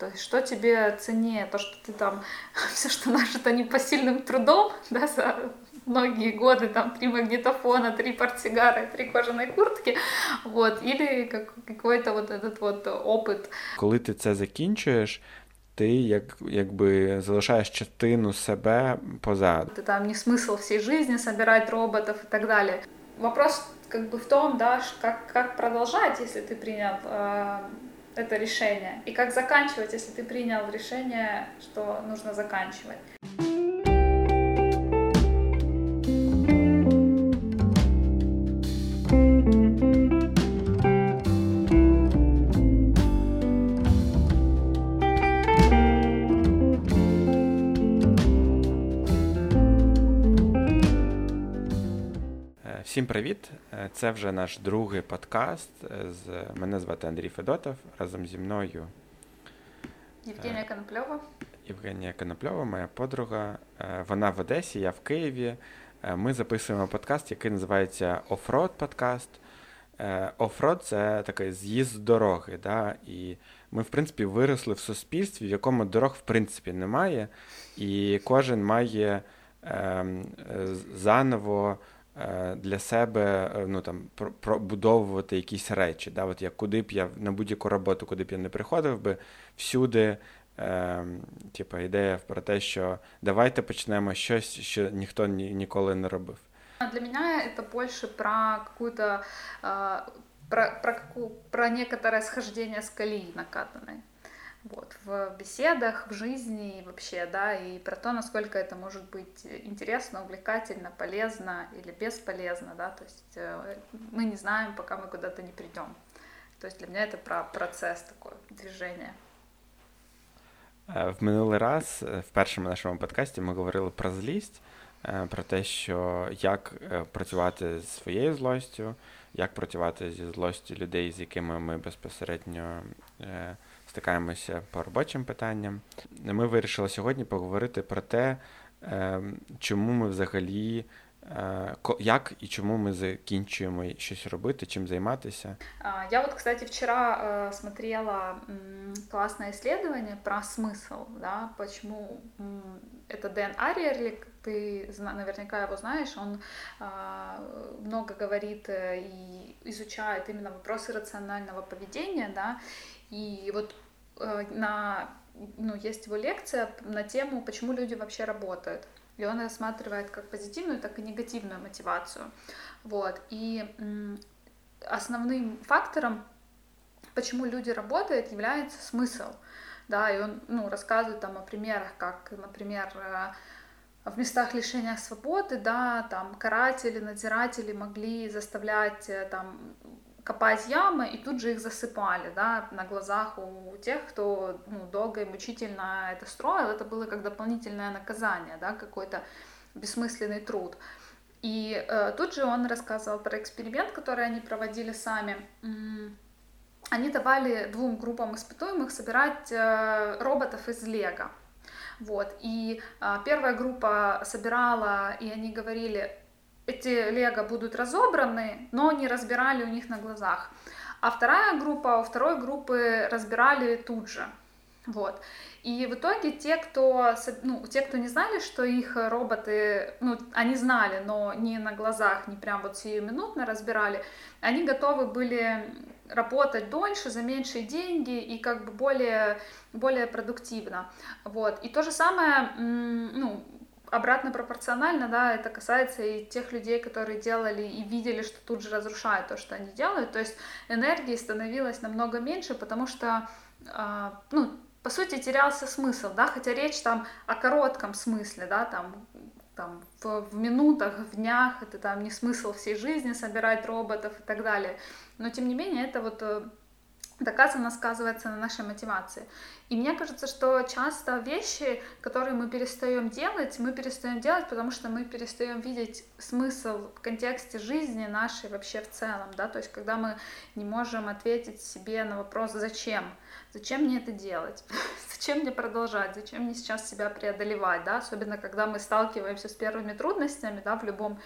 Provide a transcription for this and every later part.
То есть что тебе ценнее, то, что ты там все, что нажито непосильным трудом, да, за многие годы, там, три магнитофона, три портсигара, три кожаные куртки, вот, или как, какой-то вот этот вот опыт. Коли ти це закінчуєш, ти як, якби залишаєш частину себе позаду. Это там не смысл всей жизни собирать роботов и так далее. Вопрос как бы в том, да, как, как продолжать, если ты принял э, это решение, и как заканчивать, если ты принял решение, что нужно заканчивать. Всім привіт! Це вже наш другий подкаст. З мене звати Андрій Федотов. Разом зі мною Євгенія Конопльова. Євгенія Конопльова, моя подруга. Вона в Одесі, я в Києві. Ми записуємо подкаст, який називається Офрод подкаст. Офрод це такий з'їзд з дороги. Да? І ми, в принципі, виросли в суспільстві, в якому дорог в принципі немає, і кожен має е, заново. Е, для себе е, ну, там, пробудовувати якісь речі. Да? От як Куди б я на будь-яку роботу, куди б я не приходив би, всюди е, типу, ідея про те, що давайте почнемо щось, що ніхто ні, ніколи не робив. Для меня это больше про какую-то про, про, про некоторое схождение с колеи накатанной вот, в беседах, в жизни и вообще, да, и про то, насколько это может быть интересно, увлекательно, полезно или бесполезно, да, то есть э, мы не знаем, пока мы куда-то не придем. То есть для меня это про процесс такой, движение. В минулий раз в першому нашому подкасті ми говорили про злість, про те, що як працювати з своєю злостю, як працювати зі злостю людей, з якими ми безпосередньо стикаємося по робочим питанням. Ми вирішили сьогодні поговорити про те, ем, чому ми взагалі. Е, як і чому ми закінчуємо щось робити, чим займатися? Я вот, кстати, вчера э, смотрела м, классное исследование про смысл, да, почему м, это Дэн Ариерлик, ты наверняка его знаешь, он э, много говорит э, и изучает именно вопросы рационального поведения, да, и вот э, на, ну, есть его лекция на тему, почему люди вообще работают. И он рассматривает как позитивную, так и негативную мотивацию. Вот. И основным фактором, почему люди работают, является смысл. Да, и он ну, рассказывает там о примерах, как, например, э, в местах лишения свободы, да, там каратели, надзиратели могли заставлять э, там копать ямы и тут же их засыпали, да, на глазах у тех, кто ну, долго и мучительно это строил, это было как дополнительное наказание, да, какой-то бессмысленный труд. И э, тут же он рассказывал про эксперимент, который они проводили сами. Они давали двум группам испытуемых собирать э, роботов из лего. Вот. И э, первая группа собирала, и они говорили, эти лего будут разобраны, но не разбирали у них на глазах. А вторая группа, у второй группы разбирали тут же. Вот. И в итоге те, кто, ну, те, кто не знали, что их роботы, ну, они знали, но не на глазах, не прям вот сиюминутно разбирали, они готовы были работать дольше, за меньшие деньги и как бы более, более продуктивно. Вот. И то же самое, ну, обратно пропорционально, да, это касается и тех людей, которые делали и видели, что тут же разрушают то, что они делают. То есть энергии становилось намного меньше, потому что, э, ну, по сути, терялся смысл, да, хотя речь там о коротком смысле, да, там, там в, в минутах, в днях, это там не смысл всей жизни собирать роботов и так далее. Но, тем не менее, это вот доказанно сказывается на нашей мотивации. И мне кажется, что часто вещи, которые мы перестаем делать, мы перестаем делать, потому что мы перестаем видеть смысл в контексте жизни нашей вообще в целом, да, то есть когда мы не можем ответить себе на вопрос «зачем?», зачем мне это делать, зачем мне продолжать, зачем мне сейчас себя преодолевать, да, особенно когда мы сталкиваемся с первыми трудностями, да, в любом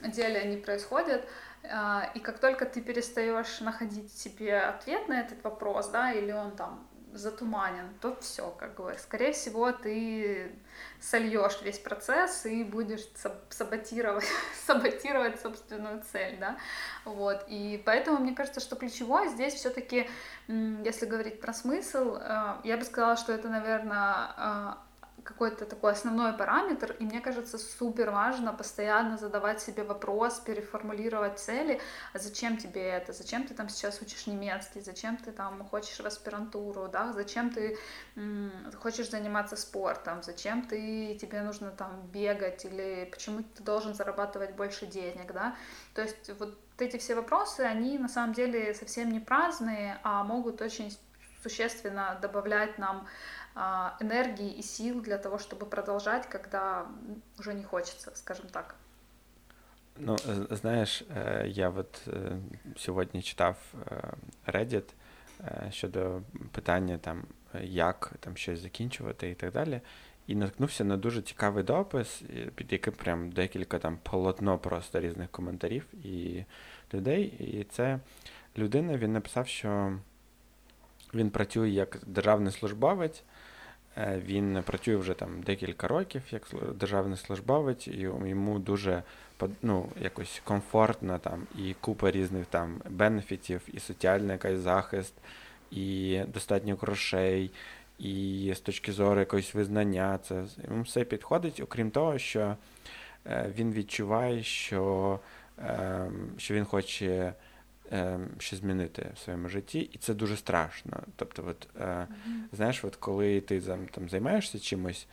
деле они происходят, и как только ты перестаешь находить себе ответ на этот вопрос, да, или он там затуманен, то все, как бы, скорее всего, ты сольешь весь процесс и будешь саботировать, саботировать собственную цель, да, вот, и поэтому мне кажется, что ключевое здесь все-таки, если говорить про смысл, э, я бы сказала, что это, наверное, какой-то такой основной параметр, и мне кажется, супер важно постоянно задавать себе вопрос, переформулировать цели, а зачем тебе это, зачем ты там сейчас учишь немецкий, зачем ты там хочешь в аспирантуру, да, зачем ты м- хочешь заниматься спортом, зачем ты, тебе нужно там бегать, или почему ты должен зарабатывать больше денег, да, то есть вот эти все вопросы, они на самом деле совсем не праздные, а могут очень существенно добавлять нам энергии и сил для того, чтобы продолжать, когда уже не хочется, скажем так. Ну, знаєш, я от сьогодні читав Reddit щодо питання, там, як там щось закінчувати і так далі. І наткнувся на дуже цікавий допис, під яким прям декілька там полотно просто різних коментарів і людей. І це людина він написав, що він працює як державний службовець, Е, він працює вже там декілька років як державний службовець, і йому дуже ну, якось комфортно там і купа різних там бенефітів, і соціальний якийсь захист, і достатньо грошей, і з точки зору якогось визнання. Це йому все підходить, окрім того, що е, він відчуває, що, ем, що він хоче. Ем, щось змінити в своєму житті, і це дуже страшно. Тобто, от, mm-hmm. знаєш, от коли ти там займаєшся чимось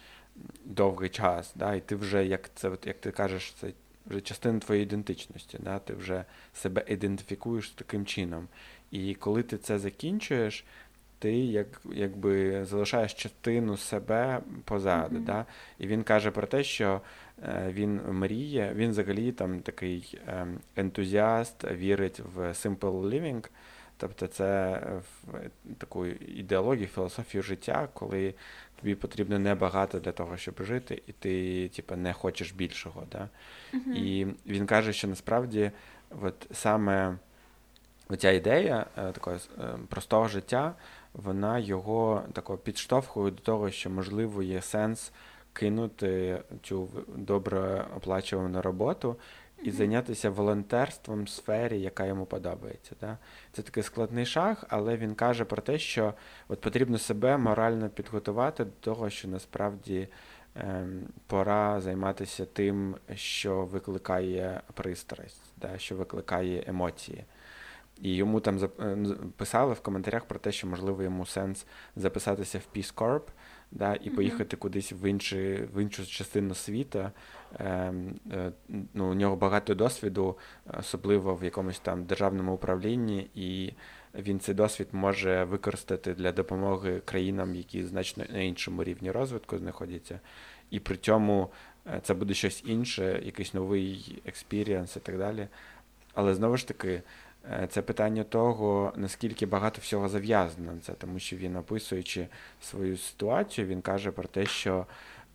довгий час, да, і ти вже, як це, от, як ти кажеш, це вже частина твоєї ідентичності, да, ти вже себе ідентифікуєш таким чином. І коли ти це закінчуєш, ти як, якби залишаєш частину себе позаду. Mm-hmm. Да? І він каже про те, що е, він мріє, він взагалі там такий е, ентузіаст, вірить в simple living. Тобто це в таку ідеологію, філософію життя, коли тобі потрібно небагато для того, щоб жити, і ти типу, не хочеш більшого. Да? Mm-hmm. І він каже, що насправді от саме оця ідея е, такого простого життя вона його тако підштовхує до того, що, можливо, є сенс кинути цю добре оплачувану роботу і зайнятися волонтерством в сфері, яка йому подобається. Да? Це такий складний шаг, але він каже про те, що от потрібно себе морально підготувати до того, що насправді ем, пора займатися тим, що викликає пристрасть, да? що викликає емоції. І йому там е, писали в коментарях про те, що можливо йому сенс записатися в Peace Corp, да, і поїхати кудись в інші, в іншу частину світу. Е, е, ну, У нього багато досвіду, особливо в якомусь там державному управлінні, і він цей досвід може використати для допомоги країнам, які значно на іншому рівні розвитку знаходяться. І при цьому е, це буде щось інше, якийсь новий експірієнс і так далі. Але знову ж таки. Е, це питання того, наскільки багато всього зав'язано на це, тому що він, описуючи свою ситуацію, він каже про те, що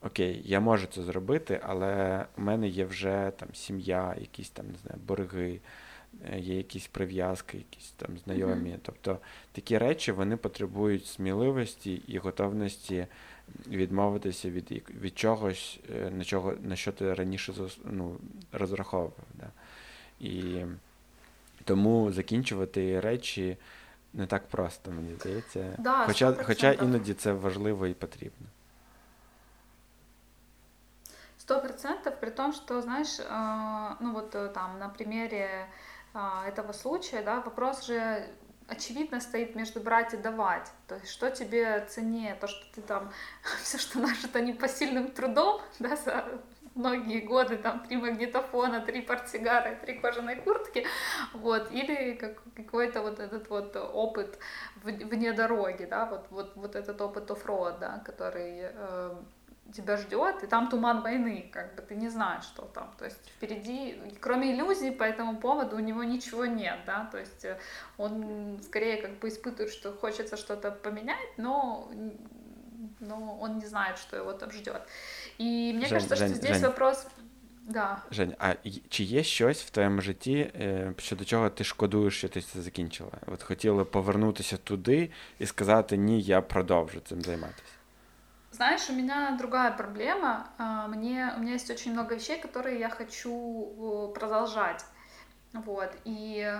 окей, я можу це зробити, але в мене є вже там сім'я, якісь там не знаю, борги, е, є якісь прив'язки, якісь там знайомі. Mm-hmm. Тобто такі речі вони потребують сміливості і готовності відмовитися від від чогось, е, на чого на що ти раніше ну, розраховував. Да? І тому закінчувати речі не так просто, мені здається. Да, хоча хоча іноді це важливо і потрібно. Сто процентов, при том, что, знаешь, ну вот там на примере этого случая, да, вопрос же очевидно стоит между брать и давать. То есть, что тебе ценнее, то, что ты там все, что нажито непосильным трудом, да, за многие годы, там, три магнитофона, три портсигара, три кожаной куртки, вот, или как, какой-то вот этот вот опыт вне дороги, да, вот, вот, вот этот опыт оффроад, да, который э, тебя ждет, и там туман войны, как бы ты не знаешь, что там. То есть впереди, кроме иллюзий по этому поводу, у него ничего нет, да, то есть он скорее как бы испытывает, что хочется что-то поменять, но но он не знает, что его там ждет. И мне Жень, кажется, Жень, что здесь Жень. вопрос... Да. Жень, а чи є щось в твоєму житті, щодо чого ти шкодуєш, що ти це закінчила? От хотіла повернутися туди і сказати, ні, я продовжу цим займатися. Знаешь, у меня другая проблема. Мне, у меня есть очень много вещей, которые я хочу продолжать. Вот. И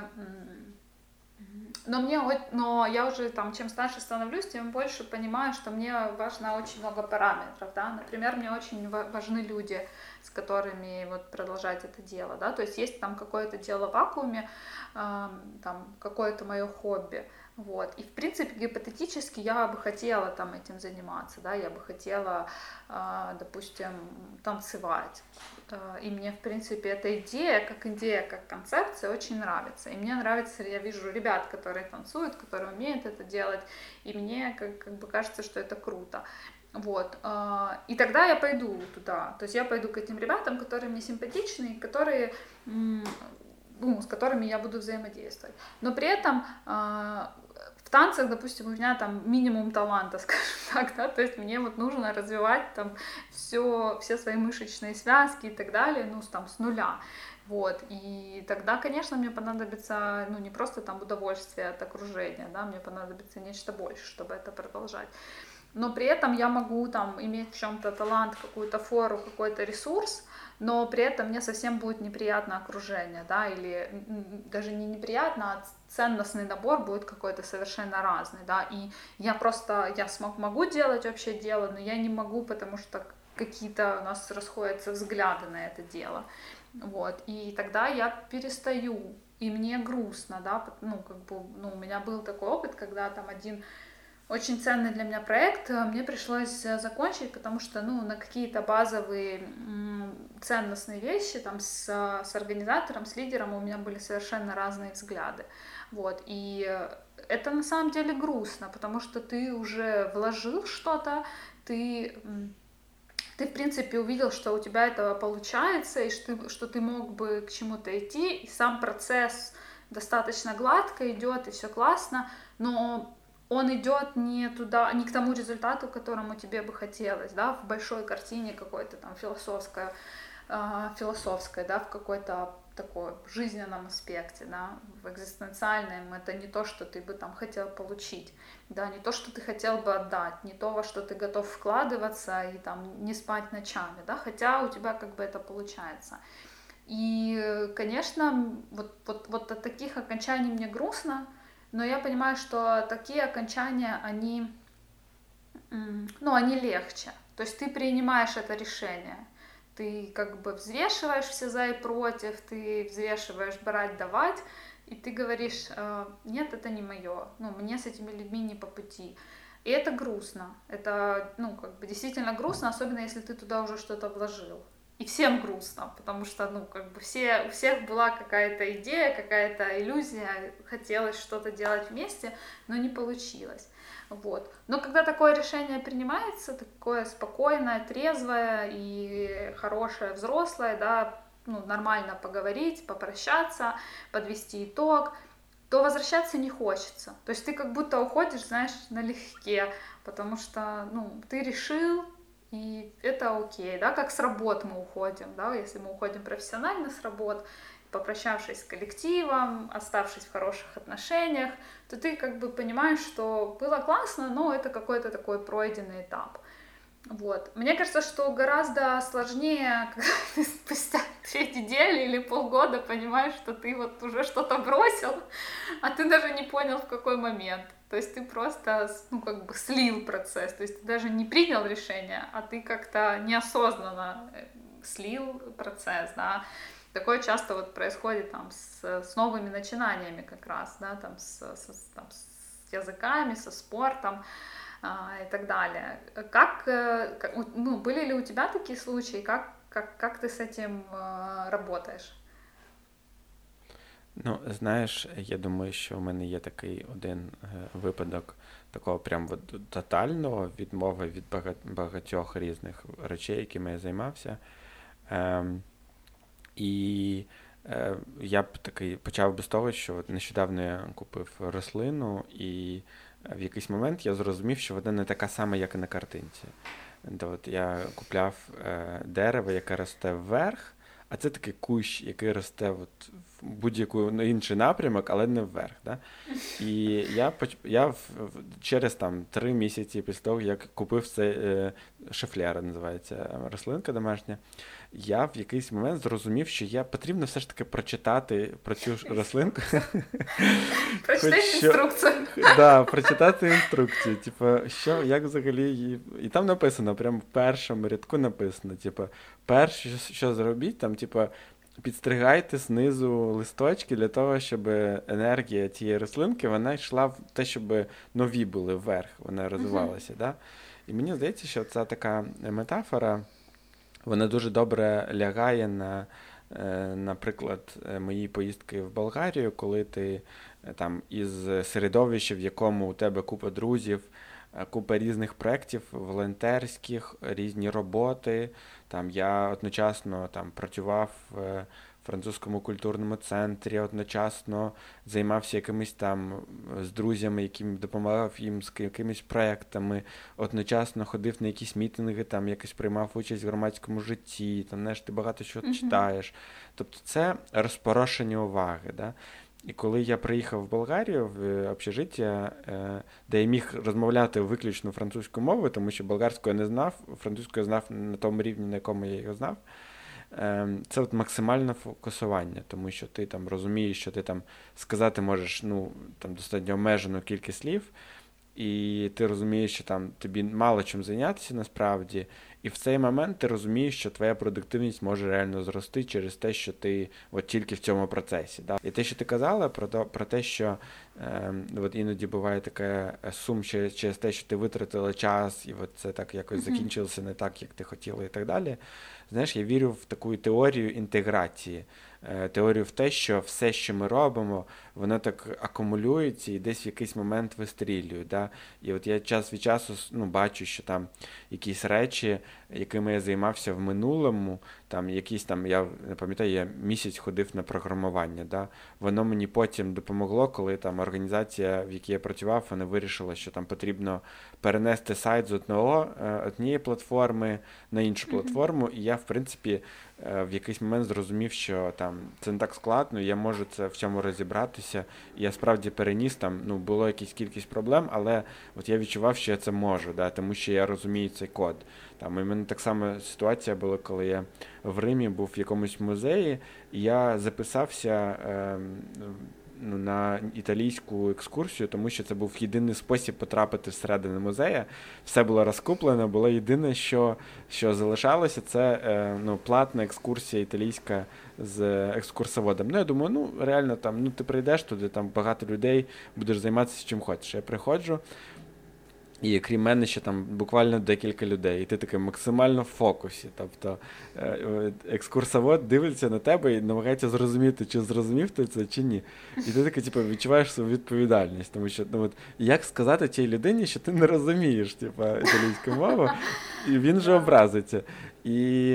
но мне, но я уже там, чем старше становлюсь, тем больше понимаю, что мне важно очень много параметров, да. Например, мне очень важны люди, с которыми вот продолжать это дело, да. То есть есть там какое-то дело в вакууме, э, там какое-то мое хобби, вот. И, в принципе, гипотетически я бы хотела там этим заниматься, да, я бы хотела, э, допустим, танцевать, и мне, в принципе, эта идея, как идея, как концепция, очень нравится. И мне нравится, я вижу ребят, которые танцуют, которые умеют это делать, и мне как, как бы кажется, что это круто. Вот. Э, и тогда я пойду туда. То есть я пойду к этим ребятам, которые мне симпатичны, которые ну, с которыми я буду взаимодействовать. Но при этом танцах, допустим, у меня там минимум таланта, скажем так, да, то есть мне вот нужно развивать там все, все свои мышечные связки и так далее, ну, там, с нуля. Вот, и тогда, конечно, мне понадобится, ну, не просто там удовольствие от окружения, да, мне понадобится нечто больше, чтобы это продолжать. Но при этом я могу там иметь в чем-то талант, какую-то фору, какой-то ресурс, но при этом мне совсем будет неприятно окружение, да, или даже не неприятно, а ценностный набор будет какой-то совершенно разный, да, и я просто, я смог, могу делать вообще дело, но я не могу, потому что какие-то у нас расходятся взгляды на это дело, вот, и тогда я перестаю, и мне грустно, да, ну, как бы, ну, у меня был такой опыт, когда там один очень ценный для меня проект э, мне пришлось э, закончить, потому что, ну, на какие-то базовые ценностные вещи там с, с организатором, с лидером у меня были совершенно разные взгляды. Вот, и это на самом деле грустно, потому что ты уже вложил что-то, ты, ты в принципе увидел, что у тебя это получается, и что что ты мог бы к чему-то идти, и сам процесс достаточно гладко идет, и все классно, но он идет не туда, не к тому результату, которому тебе бы хотелось, да, в большой картине какой-то там философской, э, философской, да, в какой-то такой жизненном аспекте, да, в экзистенциальном, это не то, что ты бы там хотел получить, да, не то, что ты хотел бы отдать, не то, во что ты готов вкладываться и там не спать ночами, да, хотя у тебя как бы это получается. И, конечно, вот, вот, вот от таких окончаний мне грустно, но я понимаю, что такие окончания, они, ну, они легче. То есть ты принимаешь это решение, ты как бы взвешиваешь все за и против, ты взвешиваешь брать, давать, и ты говоришь, «Э, нет, это не мое, ну, мне с этими людьми не по пути. И это грустно, это, ну, как бы действительно грустно, особенно если ты туда уже что-то вложил и всем грустно, потому что, ну, как бы все, у всех была какая-то идея, какая-то иллюзия, хотелось что-то делать вместе, но не получилось. Вот. Но когда такое решение принимается, такое спокойное, трезвое и хорошее, взрослое, да, ну, нормально поговорить, попрощаться, подвести итог, то возвращаться не хочется. То есть ты как будто уходишь, знаешь, налегке, потому что, ну, ты решил, и это окей, да, как с работ мы уходим, да, если мы уходим профессионально с работ, попрощавшись с коллективом, оставшись в хороших отношениях, то ты как бы понимаешь, что было классно, но это какой-то такой пройденный этап. Вот. Мне кажется, что гораздо сложнее, когда ты спустя две недели или полгода понимаешь, что ты вот уже что-то бросил, а ты даже не понял, в какой момент. То есть ты просто, ну, как бы слил процесс, то есть ты даже не принял решение, а ты как-то неосознанно э, слил процесс, да. Такое часто вот происходит там с, с новыми начинаниями как раз, да, там с, с, там, с языками, со спортом а, и так далее. Как, э, как, ну, были ли у тебя такие случаи, как, как, как ты с этим э, работаешь? Ну, знаєш, я думаю, що в мене є такий один е, випадок такого прям тотального відмови від багатьох різних речей, якими я займався. Ем, і е, я б такий почав би з того, що от нещодавно я купив рослину, і в якийсь момент я зрозумів, що вона не така сама, як і на картинці. От Я купляв е, дерево, яке росте вверх а це такий кущ, який росте от в будь-яку інший напрямок, але не вверх. Да? І я я в, через там три місяці після того, як купив цей е, шефляра, називається рослинка домашня я в якийсь момент зрозумів, що я потрібно все ж таки прочитати про цю ж рослинку. Прочитати інструкцію. Так, прочитати інструкцію. Типу, що, як взагалі її. І там написано, прямо в першому рядку написано: типу, перше, що зробіть, там, типу, підстригайте знизу листочки для того, щоб енергія цієї рослинки вона йшла в те, щоб нові були вверх, вона розвивалася. Да? І мені здається, що це така метафора вона дуже добре лягає на, е, наприклад, е, мої поїздки в Болгарію, коли ти е, там із середовища, в якому у тебе купа друзів, купа різних проєктів, волонтерських, різні роботи. Там Я одночасно там працював французькому культурному центрі, одночасно займався якимись там з друзями, яким допомагав їм з якимись проектами, одночасно ходив на якісь мітинги, там якось приймав участь в громадському житті, там знаєш, ти багато чого uh-huh. читаєш. Тобто це розпорошення уваги. Да? І коли я приїхав в Болгарію в общежиття, е, де я міг розмовляти виключно французькою мовою, тому що болгарською я не знав, французькою знав на тому рівні, на якому я його знав. Ем, це от максимальне фокусування, тому що ти там розумієш, що ти там сказати можеш ну, там достатньо обмежену кількість слів, і ти розумієш, що там тобі мало чим зайнятися насправді, і в цей момент ти розумієш, що твоя продуктивність може реально зрости через те, що ти от тільки в цьому процесі. Да? І те, що ти казала, про то, про те, що е, от іноді буває таке сум через, через те, що ти витратила час, і от це так якось mm-hmm. закінчилося не так, як ти хотіла, і так далі. Знаєш, я вірю в таку теорію інтеграції, е, теорію в те, що все, що ми робимо, воно так акумулюється і десь в якийсь момент вистрілює. Да? І от я час від часу ну, бачу, що там якісь речі, якими я займався в минулому, там якісь там, я не пам'ятаю, я місяць ходив на програмування. Да? Воно мені потім допомогло, коли там організація, в якій я працював, вона вирішила, що там потрібно перенести сайт з одного е, однієї платформи на іншу платформу. І я, в принципі, е, в якийсь момент зрозумів, що там це не так складно, я можу це в цьому розібратися. Я справді переніс там, ну, було якісь кількість проблем, але от я відчував, що я це можу, да, тому що я розумію цей код. Там у мене так само ситуація була, коли я в Римі був в якомусь музеї, і я записався. Е, на італійську екскурсію, тому що це був єдиний спосіб потрапити всередину музею. Все було розкуплено, було єдине, що що залишалося, це е, ну, платна екскурсія італійська з екскурсоводом. Ну, я думаю, ну реально там ну ти прийдеш туди, там багато людей, будеш займатися чим хочеш. Я приходжу. І крім мене, ще там буквально декілька людей, і ти такий максимально в фокусі. Тобто е, е, екскурсовод дивиться на тебе і намагається зрозуміти, чи зрозумів ти це, чи ні. І ти такий, типу, відчуваєш свою відповідальність. Тому що ну, от, як сказати тій людині, що ти не розумієш типу, італійську мову, і він вже образиться. І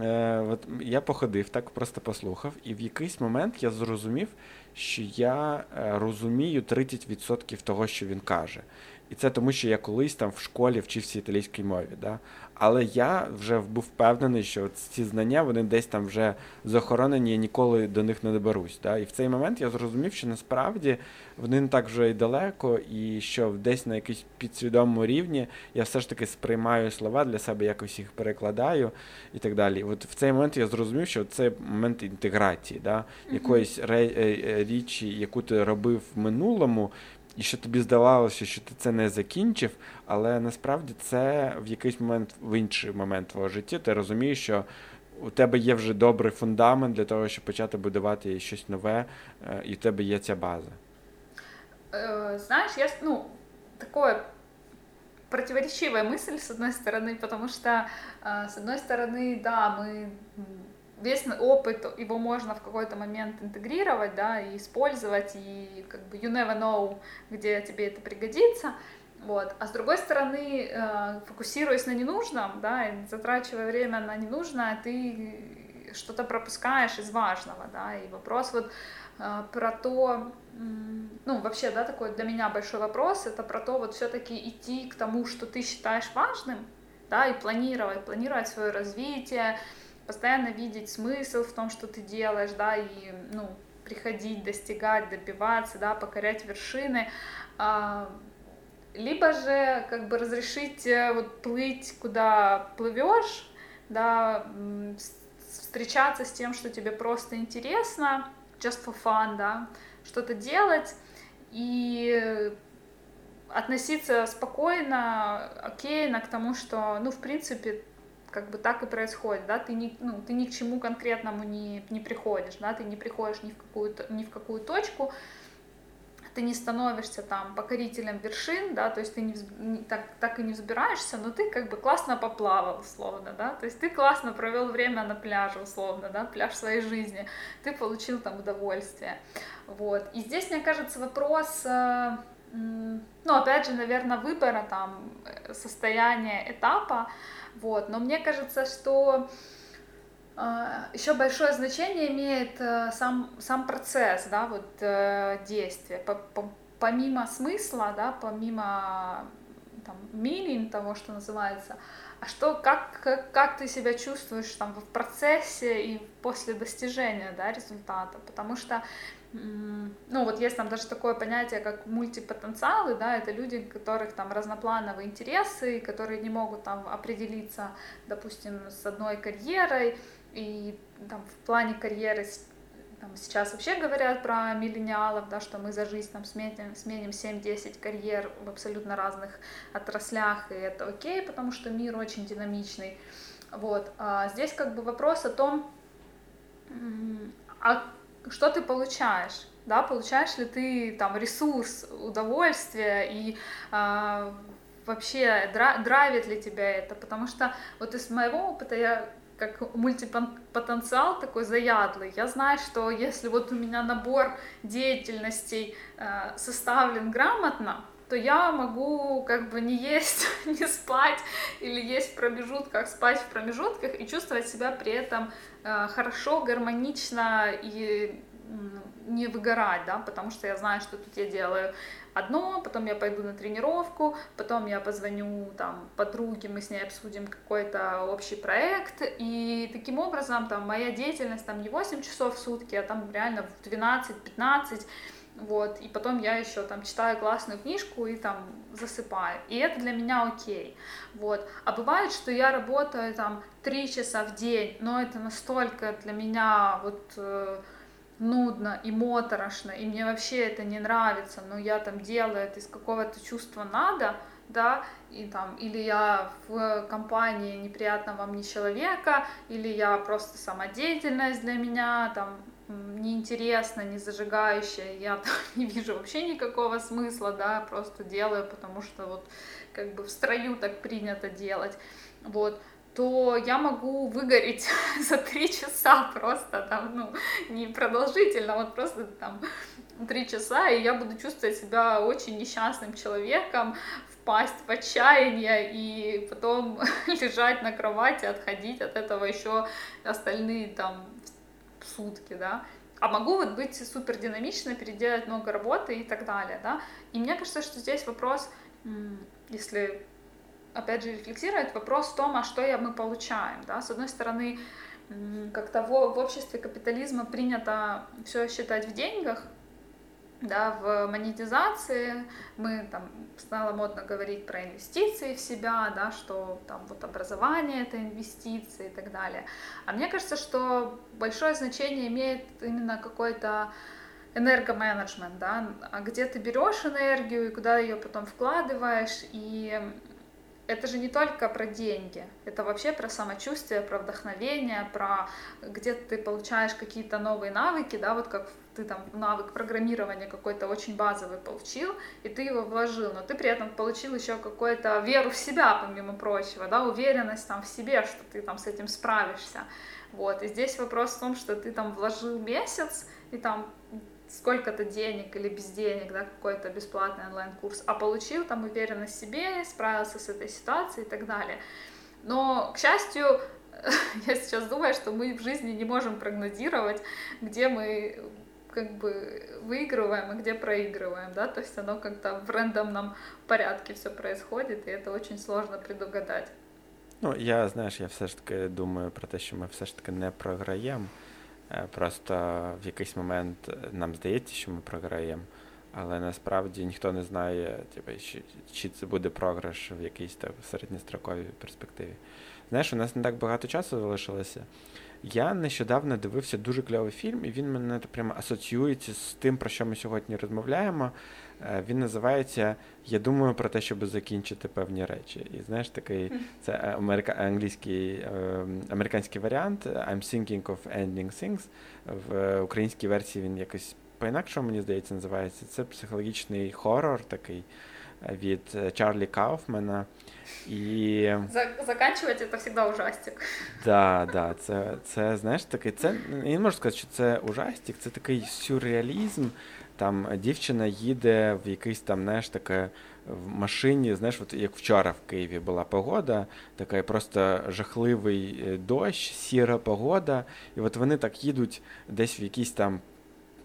е, от я походив, так просто послухав, і в якийсь момент я зрозумів, що я е, розумію 30% того, що він каже. І це тому, що я колись там в школі вчився італійській мові. Да? Але я вже був впевнений, що ці знання вони десь там вже захоронені, я ніколи до них не доберусь. Да? І в цей момент я зрозумів, що насправді вони не так вже й далеко, і що десь на якийсь підсвідомому рівні я все ж таки сприймаю слова для себе, якось їх перекладаю і так далі. От в цей момент я зрозумів, що це момент інтеграції, да? якоїсь е, е, річі, яку ти робив в минулому і що тобі здавалося, що ти це не закінчив, але насправді це в якийсь момент, в інший момент твого життя, ти розумієш, що у тебе є вже добрий фундамент для того, щоб почати будувати щось нове, е, і в тебе є ця база. Э, знаешь, я, ну, такое противоречивая мысль, с одной стороны, потому что, э, с одной стороны, да, мы весь опыт, его можно в какой-то момент интегрировать, да, и использовать, и как бы you never know, где тебе это пригодится, вот. А с другой стороны, э, фокусируясь на ненужном, да, и затрачивая время на ненужное, ты что-то пропускаешь из важного, да, и вопрос вот э, про то, ну, вообще, да, такой для меня большой вопрос, это про то, вот все-таки идти к тому, что ты считаешь важным, да, и планировать, планировать свое развитие, постоянно видеть смысл в том, что ты делаешь, да, и, ну, приходить, достигать, добиваться, да, покорять вершины, а, либо же как бы разрешить э, вот плыть, куда плывешь, да, встречаться с тем, что тебе просто интересно, just for fun, да, что-то делать и относиться спокойно, окейно к тому, что, ну, в принципе, как бы так и происходит, да, ты, ни, ну, ты ни к чему конкретному не, не приходишь, да, ты не приходишь ни в какую, ни в какую точку, ты не становишься там покорителем вершин, да, то есть ты не, не, так, так и не взбираешься, но ты как бы классно поплавал, условно, да, то есть ты классно провел время на пляже, условно, да, пляж своей жизни, ты получил там удовольствие, вот. И здесь, мне кажется, вопрос, э, ну, опять же, наверное, выбора там, э, состояния, этапа, вот, но мне кажется, что а, Еще большое значение имеет э, сам, сам процесс, да, вот э, действия. Помимо смысла, да, помимо там, meaning того, что называется, а что, как, как, как ты себя чувствуешь там в процессе и после достижения, да, результата, потому что ну вот есть там даже такое понятие, как мультипотенциалы, да, это люди, у которых там разноплановые интересы, которые не могут там определиться, допустим, с одной карьерой, и там, в плане карьеры там, сейчас вообще говорят про миллениалов, да, что мы за жизнь там, сменим, сменим 7-10 карьер в абсолютно разных отраслях, и это окей, потому что мир очень динамичный. Вот. А здесь как бы вопрос о том, а что ты получаешь? Да, получаешь ли ты там ресурс, удовольствие и а, вообще драйвит ли тебя это? Потому что вот из моего опыта я как мультипотенциал такой заядлый. Я знаю, что если вот у меня набор деятельностей э, составлен грамотно, то я могу как бы не есть, не спать или есть в промежутках, спать в промежутках и чувствовать себя при этом э, хорошо, гармонично и не выгорать, да, потому что я знаю, что тут я делаю одно, потом я пойду на тренировку, потом я позвоню там подруге, мы с ней обсудим какой-то общий проект, и таким образом там моя деятельность там не 8 часов в сутки, а там реально в 12-15, вот, и потом я еще там читаю классную книжку и там засыпаю, и это для меня окей, вот, а бывает, что я работаю там 3 часа в день, но это настолько для меня вот э, нудно и моторошно, и мне вообще это не нравится, но я там делаю это из какого-то чувства надо, да, и там, или я в компании неприятного мне человека, или я просто самодеятельность для меня, там, неинтересно, не зажигающая, я там не вижу вообще никакого смысла, да, просто делаю, потому что вот как бы в строю так принято делать, вот, то я могу выгореть за три часа просто там, ну, не продолжительно, вот просто там три часа, и я буду чувствовать себя очень несчастным человеком, впасть в отчаяние и потом лежать на кровати, отходить от этого еще остальные там сутки, да. А могу вот быть супер динамично, переделать много работы и так далее, да. И мне кажется, что здесь вопрос, если опять же, рефлексирует вопрос в том, а что я, мы получаем. Да? С одной стороны, как-то в, в обществе капитализма принято все считать в деньгах, да, в монетизации мы там стало модно говорить про инвестиции в себя, да, что там вот образование это инвестиции и так далее. А мне кажется, что большое значение имеет именно какой-то энергоменеджмент, да, а где ты берешь энергию и куда ее потом вкладываешь, и это же не только про деньги, это вообще про самочувствие, про вдохновение, про где ты получаешь какие-то новые навыки, да, вот как ты там навык программирования какой-то очень базовый получил, и ты его вложил, но ты при этом получил еще какую-то веру в себя, помимо прочего, да, уверенность там в себе, что ты там с этим справишься, вот, и здесь вопрос в том, что ты там вложил месяц, и там сколько-то денег или без денег, да, какой-то бесплатный онлайн-курс, а получил там уверенность в себе, справился с этой ситуацией и так далее. Но, к счастью, я сейчас думаю, что мы в жизни не можем прогнозировать, где мы как бы выигрываем и где проигрываем, да, то есть оно как-то в рандомном порядке все происходит, и это очень сложно предугадать. Ну, я знаєш, я все ж таки думаю про те, що ми все ж таки не програємо. Е, просто в якийсь момент нам здається, що ми програємо, але насправді ніхто не знає, типу, чи це буде програш в якійсь там середньостроковій перспективі. Знаєш, у нас не так багато часу залишилося. Я нещодавно дивився дуже кльовий фільм, і він мене прямо асоціюється з тим, про що ми сьогодні розмовляємо. Е, він називається Я думаю про те, щоб закінчити певні речі. І знаєш, такий це америка, англійський ем, американський варіант I'm thinking of ending things. В українській версії він якось по-інакшому, мені здається, називається. Це психологічний хорор такий е, від е, Чарлі Кауфмана. І... Заканчувати це завжди ужастик. Да, да, це, це знаєш, такий, це, я не можу сказати, що це ужастик, це такий сюрреалізм. Там дівчина їде в якийсь там, знаєш, таке в машині, знаєш, от як вчора в Києві була погода, така просто жахливий е, дощ, сіра погода. І от вони так їдуть десь в якійсь там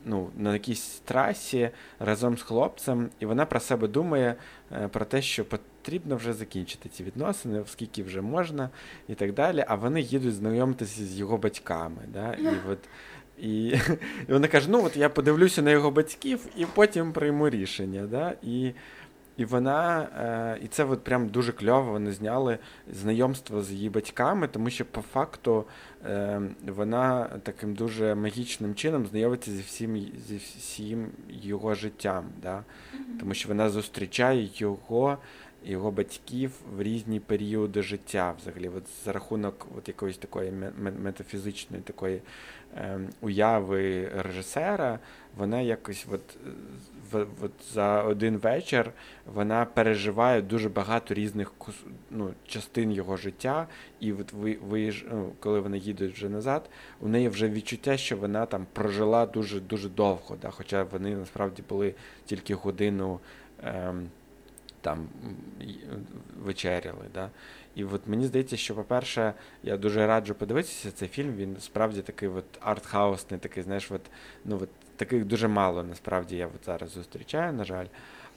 ну, на якійсь трасі разом з хлопцем, і вона про себе думає е, про те, що потрібно вже закінчити ці відносини, оскільки вже можна, і так далі. А вони їдуть знайомитися з його батьками. Да? І от і і вона каже: ну от я подивлюся на його батьків і потім прийму рішення. Да? І і вона, е, і це от прям дуже кльово. Вони зняли знайомство з її батьками, тому що по факту е, вона таким дуже магічним чином знайомиться зі всім зі всім його життям. Да? Тому що вона зустрічає його. Його батьків в різні періоди життя, взагалі, от за рахунок от якоїсь такої метафізичної такої уяви режисера, вона якось от в, от за один вечір вона переживає дуже багато різних ну, частин його життя, і от ви, ви ну, коли вона їде вже назад, у неї вже відчуття, що вона там прожила дуже дуже довго, да, хоча вони насправді були тільки годину. Ем, там вечеряли. Да? І от мені здається, що, по-перше, я дуже раджу подивитися цей фільм. Він справді такий от артхаусний, такий, знаєш, от, ну, от, таких дуже мало насправді я от зараз зустрічаю, на жаль.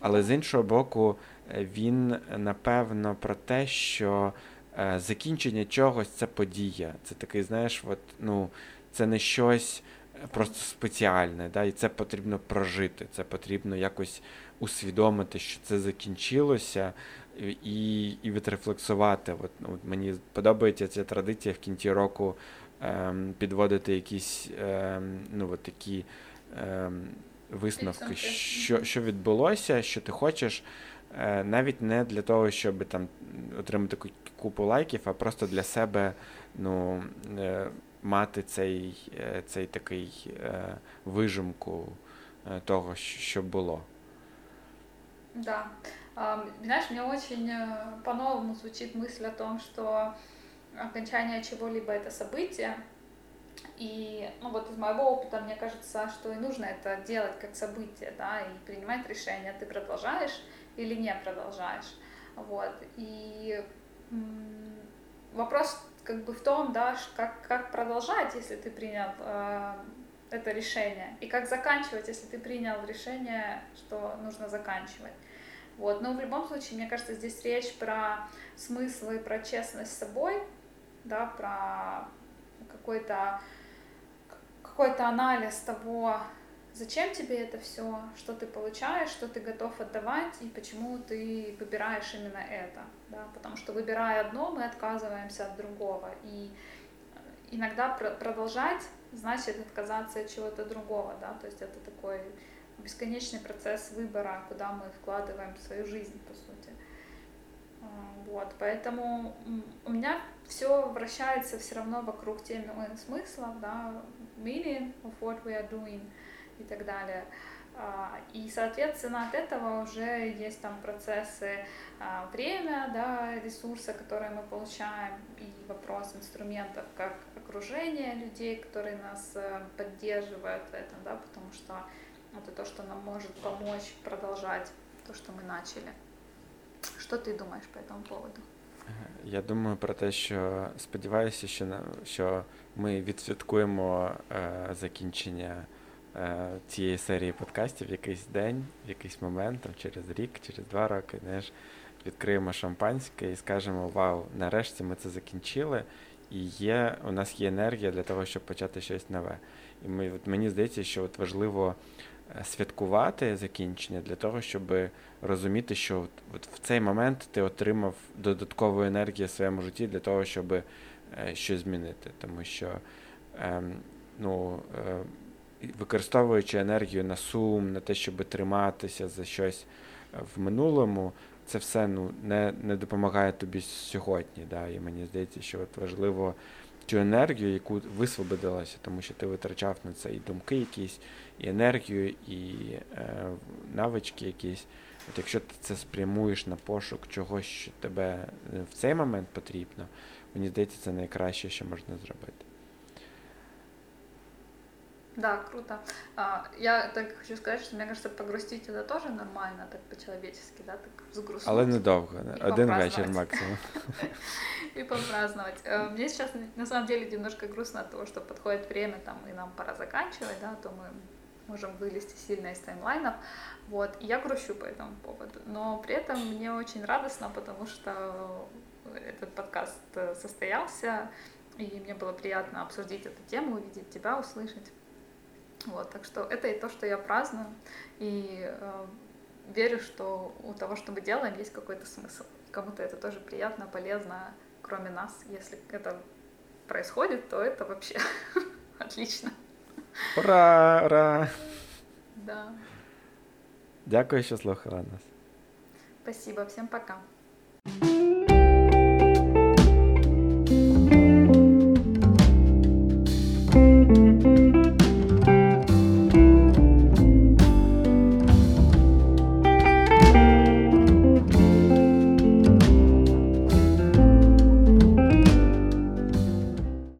Але з іншого боку, е, він напевно про те, що е, закінчення чогось це подія. Це такий, знаєш, от, ну, це не щось просто спеціальне, да, і це потрібно прожити, це потрібно якось усвідомити, що це закінчилося, і і відрефлексувати. От, ну, от Мені подобається ця традиція в кінці року ем, підводити якісь ем, ну, от такі ем, висновки, що що відбулося, що ти хочеш. Е, навіть не для того, щоб там отримати купу лайків, а просто для себе ну, е, мати цей е, цей такий вижимку того, що було. Да. Знаешь, мне очень по-новому звучит мысль о том, что окончание чего-либо это событие. И, ну вот из моего опыта, мне кажется, что и нужно это делать как событие, да, и принимать решение, ты продолжаешь или не продолжаешь. Вот. И вопрос как бы в том, да, как, как продолжать, если ты принял э, это решение, и как заканчивать, если ты принял решение, что нужно заканчивать. Вот. Но в любом случае, мне кажется, здесь речь про смыслы, про честность с собой, да, про какой-то какой-то анализ того, зачем тебе это все, что ты получаешь, что ты готов отдавать и почему ты выбираешь именно это. Да? Потому что выбирая одно, мы отказываемся от другого. И иногда продолжать значит отказаться от чего-то другого. Да? То есть это такой бесконечный процесс выбора, куда мы вкладываем свою жизнь, по сути. А, вот, поэтому у меня все вращается все равно вокруг темы смыслов, да, meaning of what we are doing и так далее. А, и, соответственно, от этого уже есть там процессы а, время, да, ресурсы, которые мы получаем, и вопрос инструментов, как окружение людей, которые нас э, поддерживают в этом, да, потому что это то, что нам может помочь продолжать то, что мы начали. Що ти думаєш по цьому поводу? Я думаю про те, що сподіваюся, що що ми відсвяткуємо е, закінчення е, цієї серії подкастів в якийсь день, в якийсь момент, там, через рік, через два роки. Знаєш, відкриємо шампанське і скажемо: Вау, нарешті ми це закінчили, і є, у нас є енергія для того, щоб почати щось нове. І ми, от мені здається, що от важливо е, святкувати закінчення для того, щоб розуміти, що от, в цей момент ти отримав додаткову енергію в своєму житті для того, щоб е, щось змінити. Тому що е, ну, е, використовуючи енергію на сум, на те, щоб триматися за щось в минулому, це все ну, не не допомагає тобі сьогодні. Да? І мені здається, що от важливо цю енергію, яку висвободилася, тому що ти витрачав на це і думки якісь, і енергію, і е, навички якісь. От Якщо ти це спрямуєш на пошук чогось, що тебе е, в цей момент потрібно, мені здається, це найкраще, що можна зробити. Да, круто. А, я так хочу сказать, что мне кажется, погрустить это тоже нормально, так по-человечески, да, так взгрустнуть. Але недовго, один вечір максимум. И попраздновать. Э, мне сейчас на самом деле немножко грустно от того, что подходит время, там, и нам пора заканчивать, да, то мы можем вылезти сильно из таймлайнов. Вот, и я грущу по этому поводу. Но при этом мне очень радостно, потому что этот подкаст э, состоялся, и мне было приятно обсудить эту тему, увидеть тебя, услышать. Вот, так что это и то, что я праздную, и э, верю, что у того, что мы делаем, есть какой-то смысл. Кому-то это тоже приятно, полезно, кроме нас. Если это происходит, то это вообще отлично. Ура! Ура! Да. Дякую, що слухала нас. Спасибо, всем пока.